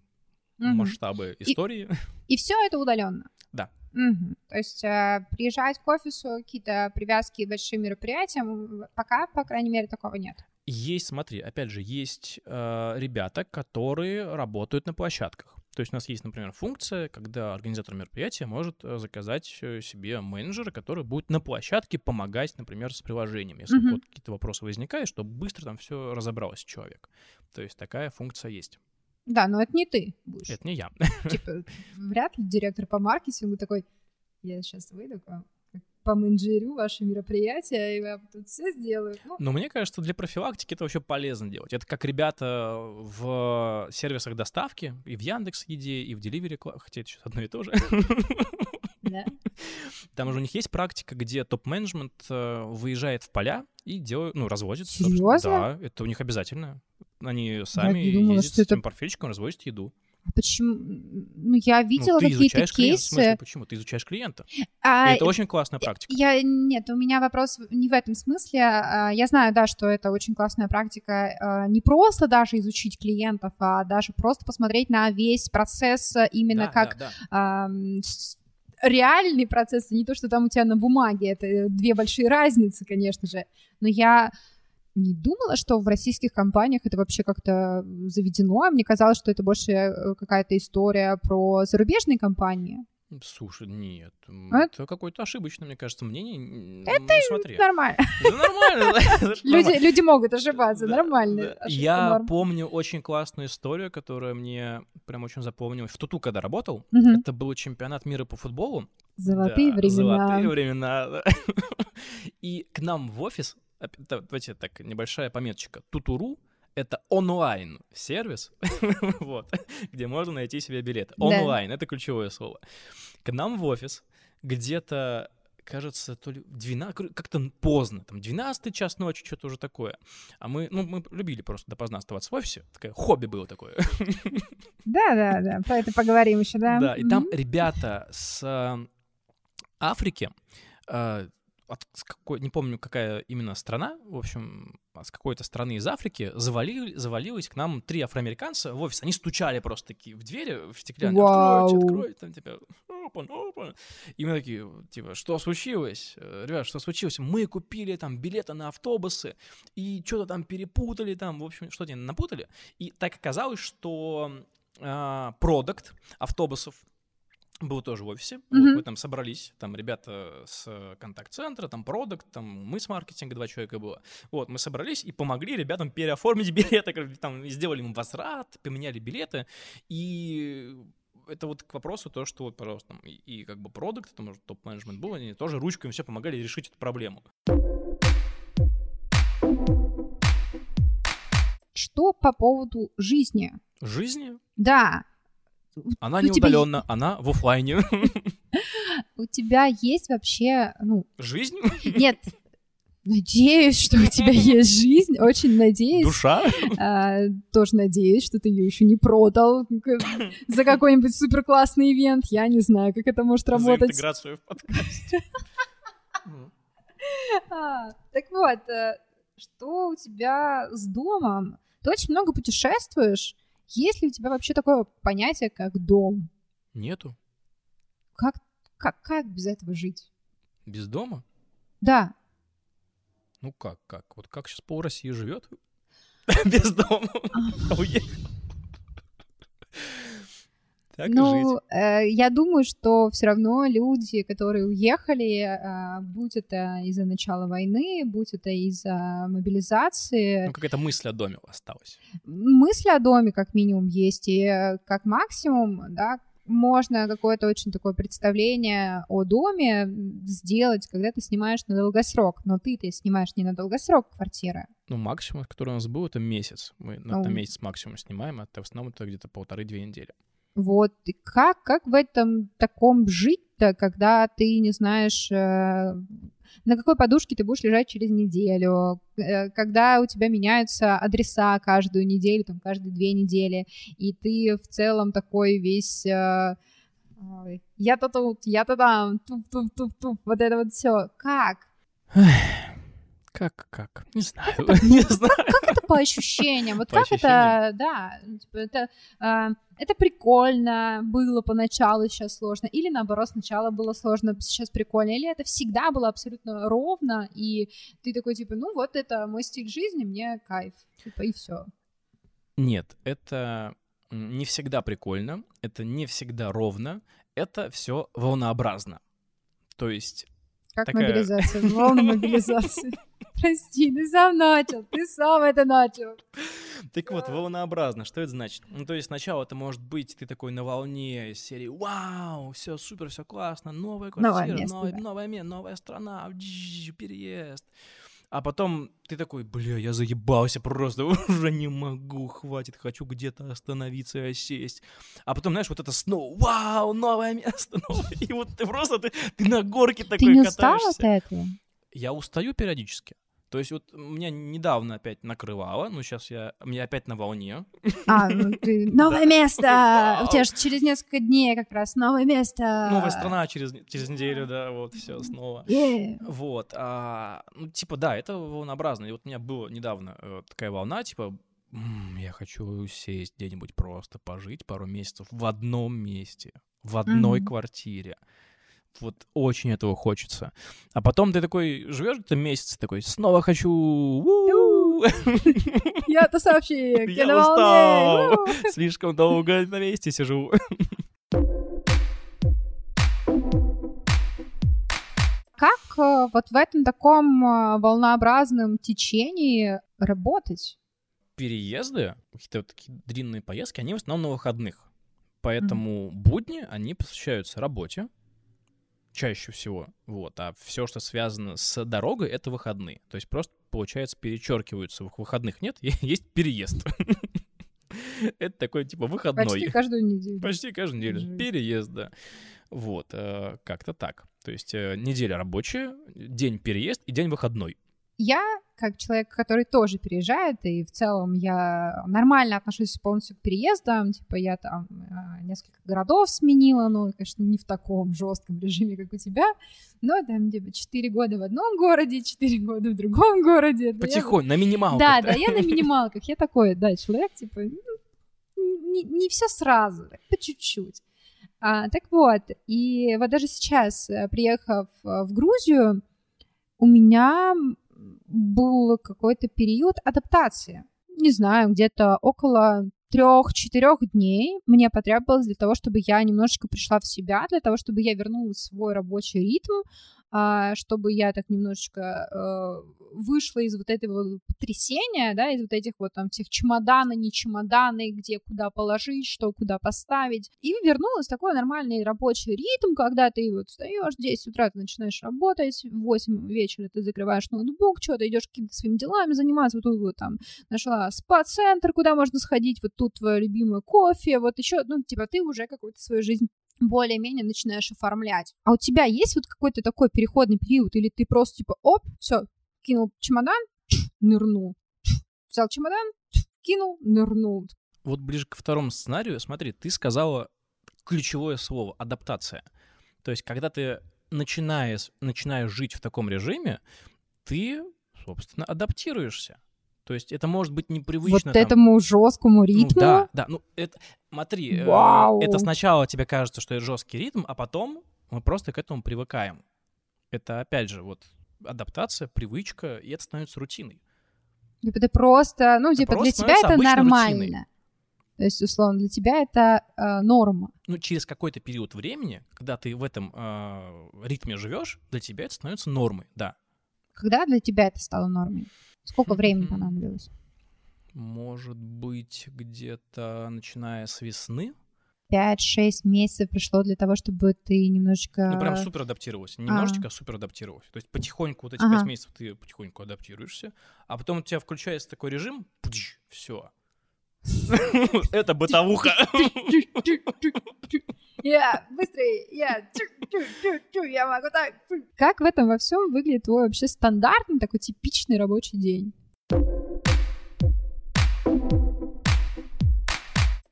угу. масштабы истории. (laughs) И, и все это удаленно. Да. Угу. То есть э, приезжать к офису, какие-то привязки к большим мероприятиям, пока, по крайней мере, такого нет. Есть, смотри, опять же, есть э, ребята, которые работают на площадках. То есть у нас есть, например, функция, когда организатор мероприятия может э, заказать э, себе менеджера, который будет на площадке помогать, например, с приложением, если mm-hmm. вот какие-то вопросы возникают, чтобы быстро там все разобралось человек. То есть такая функция есть. Да, но это не ты будешь. Это не я. Типа, вряд ли директор по маркетингу такой, я сейчас выйду к вам, поменеджерю ваши мероприятия, и я тут все сделаю. Ну. Но мне кажется, для профилактики это вообще полезно делать. Это как ребята в сервисах доставки, и в Яндекс Еде, и в Delivery Club, хотя это сейчас одно и то же. Да. Там же у них есть практика, где топ-менеджмент э, выезжает в поля и делает, ну, развозит. Серьезно? Да, это у них обязательно. Они сами думала, ездят с этим портфельчиком, развозят еду. А почему? Ну, я ну, видела ну, какие-то кейсы. Клиент, в смысле, почему? Ты изучаешь клиента. А, и это очень классная практика. Я, нет, у меня вопрос не в этом смысле. А, я знаю, да, что это очень классная практика. А, не просто даже изучить клиентов, а даже просто посмотреть на весь процесс именно да, как да, да. реальный процесс, не то, что там у тебя на бумаге. Это две большие разницы, конечно же. Но я не думала, что в российских компаниях это вообще как-то заведено. А мне казалось, что это больше э, какая-то история про зарубежные компании. Слушай, нет, а? это какое-то ошибочное, мне кажется, мнение. Это ну, смотри. нормально. Это нормально. Люди, люди могут ошибаться, нормально. Я помню очень классную историю, которая мне прям очень запомнилась. В Туту, когда работал, это был чемпионат мира по футболу. Золотые времена. Золотые времена. (laughs) И к нам в офис давайте так, небольшая пометочка. Тутуру — это онлайн-сервис, (laughs) вот, где можно найти себе билет. Онлайн это ключевое слово. К нам в офис где-то кажется, то ли 12, как-то поздно, там 12 час ночи, что-то уже такое. А мы, ну, мы любили просто допоздна оставаться в офисе, такое хобби было такое. (laughs) Да-да-да, про это поговорим еще, да. Да, и там ребята с Африки, а, от, с какой, не помню, какая именно страна, в общем, с какой-то страны из Африки завалили, завалилось к нам три афроамериканца в офис. Они стучали просто такие в двери, в стеклянные, откройте, откройте, там, типа, open, open. И мы такие, типа, что случилось? Э, ребят, что случилось? Мы купили там билеты на автобусы, и что-то там перепутали там, в общем, что-то напутали. И так оказалось, что а, продукт автобусов был тоже в офисе. Mm-hmm. Вот мы там собрались, там ребята с контакт-центра, там продукт, там мы с маркетинга, два человека было. Вот, мы собрались и помогли ребятам переоформить (laughs) билеты, там сделали им возврат, поменяли билеты. И это вот к вопросу то, что вот, пожалуйста, там, и, и как бы продукт, это может топ-менеджмент был, они тоже ручками все помогали решить эту проблему. Что по поводу жизни? Жизни? Да. Она не удаленно, тебя... она в офлайне. (laughs) У тебя есть вообще, ну... Жизнь? Нет, Надеюсь, что у тебя есть жизнь, очень надеюсь. Душа? А, тоже надеюсь, что ты ее еще не продал за какой-нибудь супер классный ивент. Я не знаю, как это может работать. За интеграцию в подкасте. (laughs) А, так вот, э, что у тебя с домом? Ты очень много путешествуешь. Есть ли у тебя вообще такое понятие, как дом? Нету. Как, как, как без этого жить? Без дома? Да. Ну как, как? Вот как сейчас пол России живет? (laughs) Без дома. Уехал. Так ну, э, я думаю, что все равно люди, которые уехали, э, будь это из-за начала войны, будь это из-за мобилизации. Ну, какая-то мысль о доме осталась. Мысль о доме, как минимум, есть, и э, как максимум, да, можно какое-то очень такое представление о доме сделать, когда ты снимаешь на долгосрок, но ты-то снимаешь не на долгосрок квартиры. Ну, максимум, который у нас был, это месяц. Мы ну, на месяц максимум снимаем, а в основном это где-то полторы-две недели. Вот, и как, как в этом таком жить-то, когда ты не знаешь, э, на какой подушке ты будешь лежать через неделю, э, когда у тебя меняются адреса каждую неделю, там, каждые две недели, и ты в целом такой весь... Э, я-то тут, я-то там, туп-туп-туп-туп, вот это вот все. Как? Как, как? Не знаю, как это, (laughs) не знаю. Как, это по ощущениям? Вот по как ощущениям? это, да, типа, это, э, это прикольно было поначалу, сейчас сложно, или наоборот, сначала было сложно, сейчас прикольно, или это всегда было абсолютно ровно, и ты такой, типа, ну вот это мой стиль жизни, мне кайф, типа, и все. Нет, это не всегда прикольно, это не всегда ровно, это все волнообразно. То есть как такая... мобилизация? Волна мобилизации. (laughs) Прости, ты сам начал, ты сам это начал. Так вот, волнообразно, что это значит? Ну, то есть сначала это может быть, ты такой на волне из серии «Вау, все супер, все классно, новая квартира, новое место, новое, да. место, новая страна, переезд». А потом ты такой, бля, я заебался просто, (laughs) уже не могу, хватит, хочу где-то остановиться и осесть. А потом, знаешь, вот это снова, вау, новое место, (laughs) новое. и вот ты просто, ты, ты на горке такой ты не катаешься. Устал от этого? Я устаю периодически. То есть вот меня недавно опять накрывало, ну сейчас я, мне опять на волне. А, ну ты... (laughs) Новое место! У тебя же через несколько дней как раз новое место! Новая страна через, через неделю, да, вот, все снова. Вот, а, ну типа, да, это волнообразно. И вот у меня была недавно э, такая волна, типа, я хочу сесть где-нибудь просто пожить пару месяцев в одном месте, в одной квартире вот очень этого хочется. А потом ты такой живешь где-то месяц, такой, снова хочу. Я-то сообщи, (laughs) я устал. Слишком долго на месте сижу. Как э, вот в этом таком э, волнообразном течении работать? Переезды, какие-то вот такие длинные поездки, они в основном на выходных. Поэтому mm. будни, они посвящаются работе, чаще всего. Вот. А все, что связано с дорогой, это выходные. То есть просто, получается, перечеркиваются. Выходных нет, (laughs) есть переезд. (laughs) Это такой, типа, выходной. Почти каждую неделю. Почти каждую неделю. Переезд, да. Вот, э, как-то так. То есть э, неделя рабочая, день переезд и день выходной. Я как человек, который тоже переезжает, и в целом я нормально отношусь полностью к переездам, типа я там э, несколько городов сменила, но, конечно, не в таком жестком режиме, как у тебя, но там типа 4 года в одном городе, 4 года в другом городе. Потихоньку, я... на минималках. Да, да, я на (laughs) минималках, я такой, да, человек, типа, ну, не, не все сразу, по чуть-чуть. А, так вот, и вот даже сейчас, э, приехав э, в Грузию, у меня был какой-то период адаптации. Не знаю, где-то около трех-четырех дней мне потребовалось для того, чтобы я немножечко пришла в себя, для того, чтобы я вернулась в свой рабочий ритм, чтобы я так немножечко э, вышла из вот этого потрясения, да, из вот этих вот там всех чемоданы, не чемоданы, где куда положить, что куда поставить, и вернулась такой нормальный рабочий ритм, когда ты вот встаешь в 10 утра, ты начинаешь работать, в 8 вечера ты закрываешь ноутбук, что-то идешь какими-то своими делами заниматься, вот тут вот там нашла спа-центр, куда можно сходить, вот тут твое любимое кофе, вот еще, ну, типа, ты уже какую-то свою жизнь более-менее начинаешь оформлять. А у тебя есть вот какой-то такой переходный период, или ты просто типа, оп, все, кинул чемодан, нырнул, взял чемодан, кинул, нырнул. Вот ближе к второму сценарию, смотри, ты сказала ключевое слово — адаптация. То есть, когда ты начинаешь, начинаешь жить в таком режиме, ты, собственно, адаптируешься. То есть это может быть непривычно. Вот там, этому жесткому ну ритму. Ну, да, да. Ну, это, смотри, э, Вау. это сначала тебе кажется, что это жесткий ритм, а потом мы просто к этому привыкаем. Это, опять же, вот адаптация, привычка, и это становится рутиной. Типа ты просто, ну, это типа для тебя это нормально. Рутиной. То есть, условно, для тебя это э, норма. Ну, через какой-то период времени, когда ты в этом э, ритме живешь, для тебя это становится нормой, да. Когда для тебя это стало нормой? Сколько времени понадобилось? Может быть, где-то начиная с весны. 5-6 месяцев пришло для того, чтобы ты немножечко... Ну, прям супер адаптировалась. Не немножечко, а, а супер адаптировалась. То есть потихоньку, вот эти ага. 5 месяцев ты потихоньку адаптируешься, а потом у тебя включается такой режим, все. (laughs) Это бытовуха. Я быстрый, я я могу так. Как в этом во всем выглядит твой вообще стандартный такой типичный рабочий день?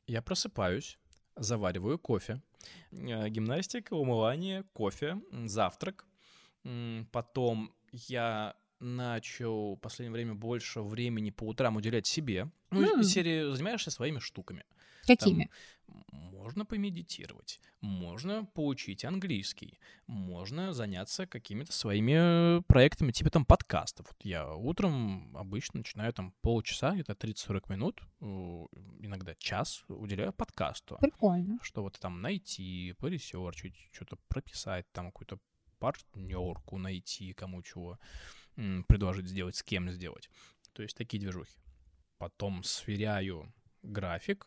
Я просыпаюсь, завариваю кофе, э, гимнастика, умывание, кофе, завтрак. Потом я начал в последнее время больше времени по утрам уделять себе. Ну, mm. серии занимаешься своими штуками. Какими? Там можно помедитировать, можно поучить английский, можно заняться какими-то своими проектами, типа там подкастов. Вот я утром обычно начинаю там полчаса, где-то 30-40 минут, иногда час уделяю подкасту. Прикольно. Что вот там найти, поресерчить, что-то прописать, там какую-то партнерку найти, кому чего предложить сделать, с кем сделать. То есть такие движухи. Потом сверяю график,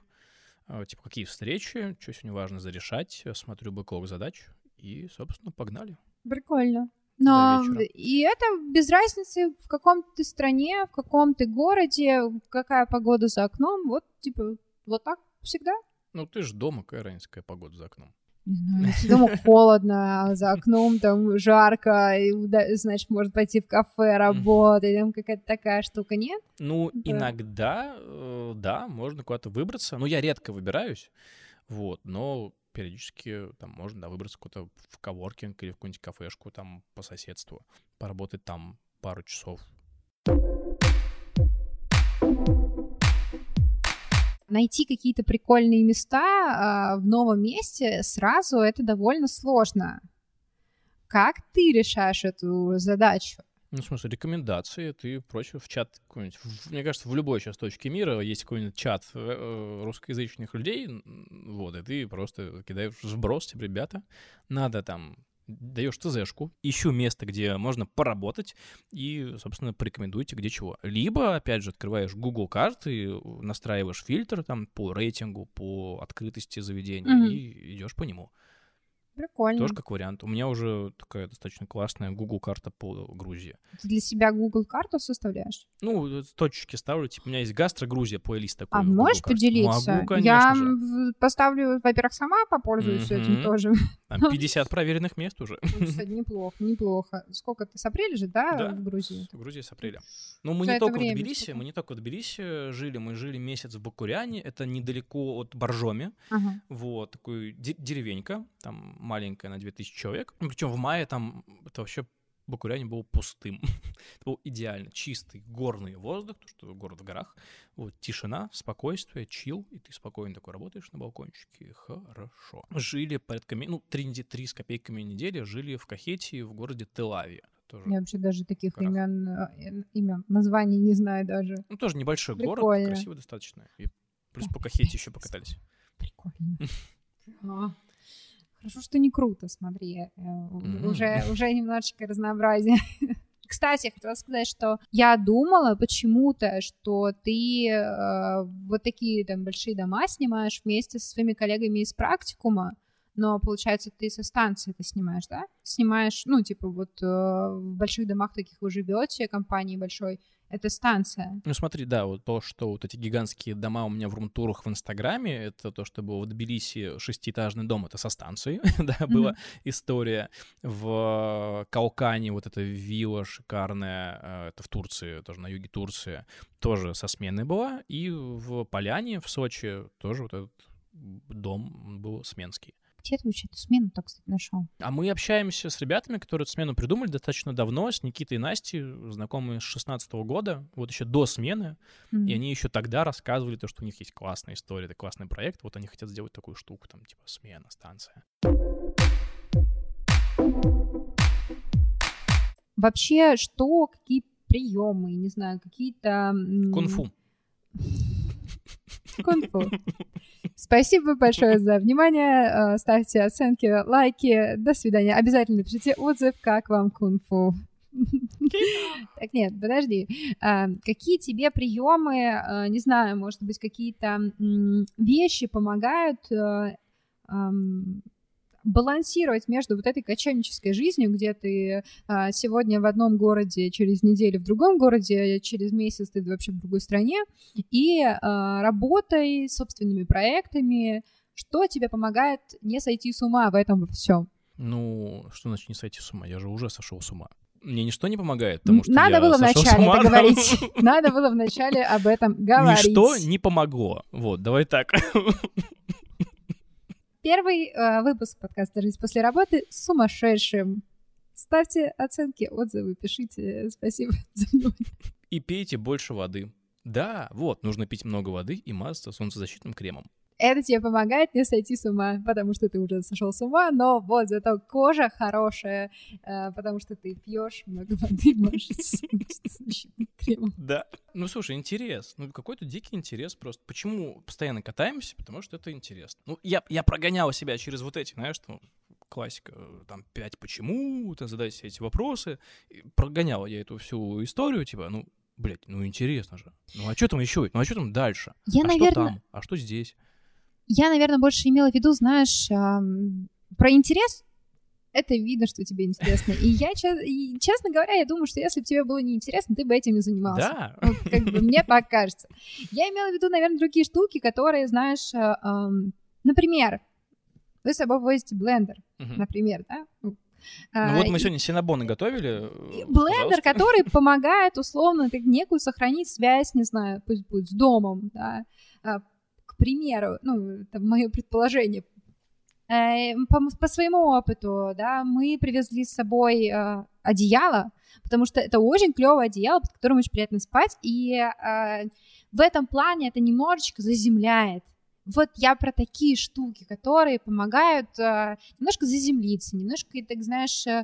э, типа какие встречи, что сегодня важно зарешать, смотрю бэклог задач и, собственно, погнали. Прикольно. Но и это без разницы, в каком ты стране, в каком ты городе, какая погода за окном, вот типа вот так всегда. Ну ты же дома, какая разница, какая погода за окном не знаю, (laughs) если дома холодно, а за окном там жарко, и, значит, может пойти в кафе работать, там какая-то такая штука, нет? Ну, да. иногда, э, да, можно куда-то выбраться. Ну, я редко выбираюсь, вот, но периодически там можно да, выбраться куда-то в коворкинг или в какую-нибудь кафешку там по соседству, поработать там пару часов найти какие-то прикольные места э, в новом месте сразу это довольно сложно. Как ты решаешь эту задачу? Ну, в смысле, рекомендации, ты прочее в чат какой-нибудь. Мне кажется, в любой сейчас точке мира есть какой-нибудь чат э, э, русскоязычных людей, вот, и ты просто кидаешь сброс, типа, ребята, надо там даешь ТЗшку, ищу место, где можно поработать, и, собственно, порекомендуйте, где чего. Либо, опять же, открываешь Google карты, настраиваешь фильтр там по рейтингу, по открытости заведения, mm-hmm. и идешь по нему. Прикольно. Тоже как вариант. У меня уже такая достаточно классная Google карта по Грузии. Ты для себя Google карту составляешь? Ну, точки ставлю. Типа, у меня есть гастро-Грузия по лист такой. А можешь поделиться? Могу, конечно Я же. поставлю, во-первых, сама попользуюсь mm-hmm. этим тоже. Там 50 проверенных мест уже. Ну, кстати, неплохо, неплохо. Сколько ты с апреля же, да, да в Грузии? в Грузии с апреля. Ну, мы не только в Тбилиси, мы не только в Тбилиси жили, мы жили месяц в Бакуряне, это недалеко от Боржоми. Вот, такой деревенька, там маленькая на 2000 человек. Причем в мае там это вообще Бакуряне был пустым. (laughs) это был идеально чистый горный воздух, то что город в горах. Вот тишина, спокойствие, чил, и ты спокойно такой работаешь на балкончике. Хорошо. Жили порядка, ну, три, три с копейками недели жили в Кахетии в городе Телави. Тоже Я вообще даже таких имен, э, имен, названий не знаю даже. Ну, тоже небольшой Прикольно. город, красивый достаточно. И плюс по Кахете еще покатались. Прикольно. (laughs) Хорошо, что не круто, смотри. Mm-hmm. Уже, (laughs) уже немножечко разнообразие. (laughs) Кстати, хотела сказать, что я думала почему-то, что ты э, вот такие там большие дома снимаешь вместе со своими коллегами из практикума, но получается ты со станции это снимаешь, да? Снимаешь, ну типа вот э, в больших домах таких вы живете, компании большой, это станция. Ну смотри, да, вот то, что вот эти гигантские дома у меня в румтурах в Инстаграме, это то, что было в Тбилиси шестиэтажный дом, это со станции, (laughs) да, mm-hmm. была история. В Калкане вот эта вилла шикарная, э, это в Турции, тоже на юге Турции, тоже со сменой была. И в Поляне, в Сочи, тоже вот этот дом был сменский. Где ты вообще эту смену-то, кстати, нашел? А мы общаемся с ребятами, которые эту смену придумали достаточно давно, с Никитой и Настей, знакомые с 16 года, вот еще до смены, mm-hmm. и они еще тогда рассказывали то, что у них есть классная история, это классный проект, вот они хотят сделать такую штуку, там, типа, смена, станция. Вообще, что, какие приемы, не знаю, какие-то... Кунг-фу. Кунг-фу. Спасибо большое за внимание. Э, ставьте оценки, лайки. До свидания. Обязательно пишите отзыв, как вам кунг-фу. Так нет, подожди. А, какие тебе приемы, э, не знаю, может быть, какие-то вещи помогают э, балансировать между вот этой кочевнической жизнью, где ты а, сегодня в одном городе, через неделю в другом городе, через месяц ты вообще в другой стране, и а, работой, собственными проектами, что тебе помогает не сойти с ума в этом всем? Ну, что значит не сойти с ума? Я же уже сошел с ума. Мне ничто не помогает, потому что Надо я было вначале это говорить. (laughs) Надо было вначале об этом говорить. Ничто не помогло. Вот, давай так. (laughs) Первый э, выпуск подкаста «Жить после работы» сумасшедшим. Ставьте оценки, отзывы, пишите. Спасибо (laughs) за внимание. И пейте больше воды. Да, вот, нужно пить много воды и мазаться солнцезащитным кремом. Это тебе помогает не сойти с ума, потому что ты уже сошел с ума, но вот зато кожа хорошая, э, потому что ты пьешь много воды, (laughs) кремом. Да. Ну, слушай, интерес. Ну, какой-то дикий интерес просто. Почему постоянно катаемся? Потому что это интересно. Ну, я, я прогонял себя через вот эти, знаешь, что классика, там, пять почему, ты задай себе эти вопросы. И прогонял я эту всю историю, типа, ну, блядь, ну интересно же. Ну а что там еще? Ну а что там дальше? Я, а наверное... что там? А что здесь? Я, наверное, больше имела в виду, знаешь, про интерес. Это видно, что тебе интересно. И я, и, честно говоря, я думаю, что если бы тебе было неинтересно, ты бы этим не занимался. Да. Вот, как бы, мне так кажется. Я имела в виду, наверное, другие штуки, которые, знаешь, э, например, вы с собой возите блендер, uh-huh. например, да? Ну а, вот мы сегодня синабоны готовили. Блендер, который помогает условно так, некую сохранить связь, не знаю, пусть будет с домом, да, а, к примеру, ну, это мое предположение, э, по, по своему опыту, да, мы привезли с собой э, одеяло, потому что это очень клевое одеяло, под которым очень приятно спать, и э, в этом плане это немножечко заземляет вот я про такие штуки, которые помогают э, немножко заземлиться, немножко, так знаешь, э,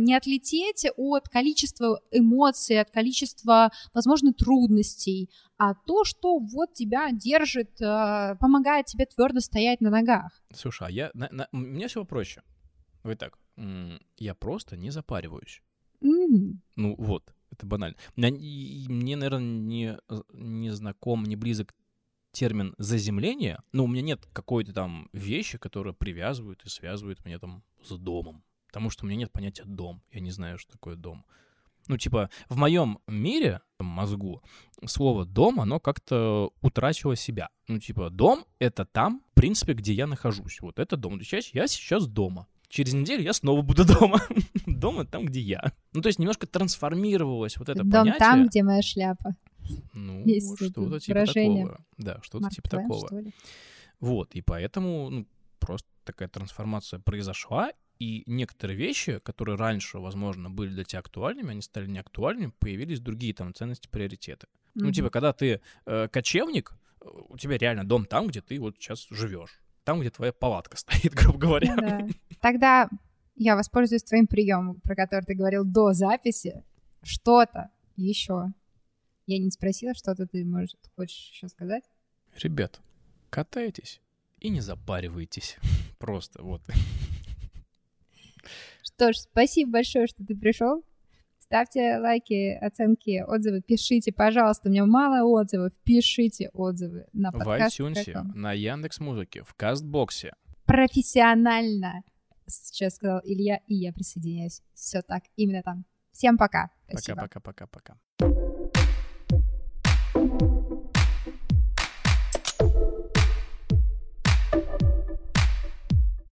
не отлететь от количества эмоций, от количества, возможно, трудностей, а то, что вот тебя держит, э, помогает тебе твердо стоять на ногах. Слушай, а я, на, на, у меня все проще. Вот так, я просто не запариваюсь. Mm. Ну вот, это банально. Мне, наверное, не, не знаком, не близок термин заземление, но у меня нет какой-то там вещи, которая привязывает и связывает меня там с домом. Потому что у меня нет понятия дом. Я не знаю, что такое дом. Ну, типа, в моем мире, мозгу, слово дом, оно как-то утратило себя. Ну, типа, дом — это там, в принципе, где я нахожусь. Вот это дом. Есть я сейчас дома. Через неделю я снова буду (laughs) дома. Дома там, где я. Ну, то есть немножко трансформировалось вот это Дом понятие. там, где моя шляпа. Ну, что-то типа выражение. такого. Да, что-то Марк типа Твен, такого. Вот, и поэтому ну, просто такая трансформация произошла, и некоторые вещи, которые раньше, возможно, были для тебя актуальными, они стали неактуальными, появились другие там ценности, приоритеты. Mm-hmm. Ну, типа, когда ты э, кочевник, у тебя реально дом там, где ты вот сейчас живешь. Там, где твоя палатка (laughs) стоит, грубо говоря. Да. Тогда я воспользуюсь твоим приемом, про который ты говорил до записи. Что-то еще я не спросила, что-то ты, может, хочешь еще сказать? Ребят, катайтесь и не запаривайтесь. (laughs) Просто вот. Что ж, спасибо большое, что ты пришел. Ставьте лайки, оценки, отзывы, пишите, пожалуйста. У меня мало отзывов. Пишите отзывы на подкаст. В iTunes, на Яндекс Музыке, в Кастбоксе. Профессионально, сейчас сказал Илья, и я присоединяюсь. Все так, именно там. Всем пока. Пока-пока-пока-пока.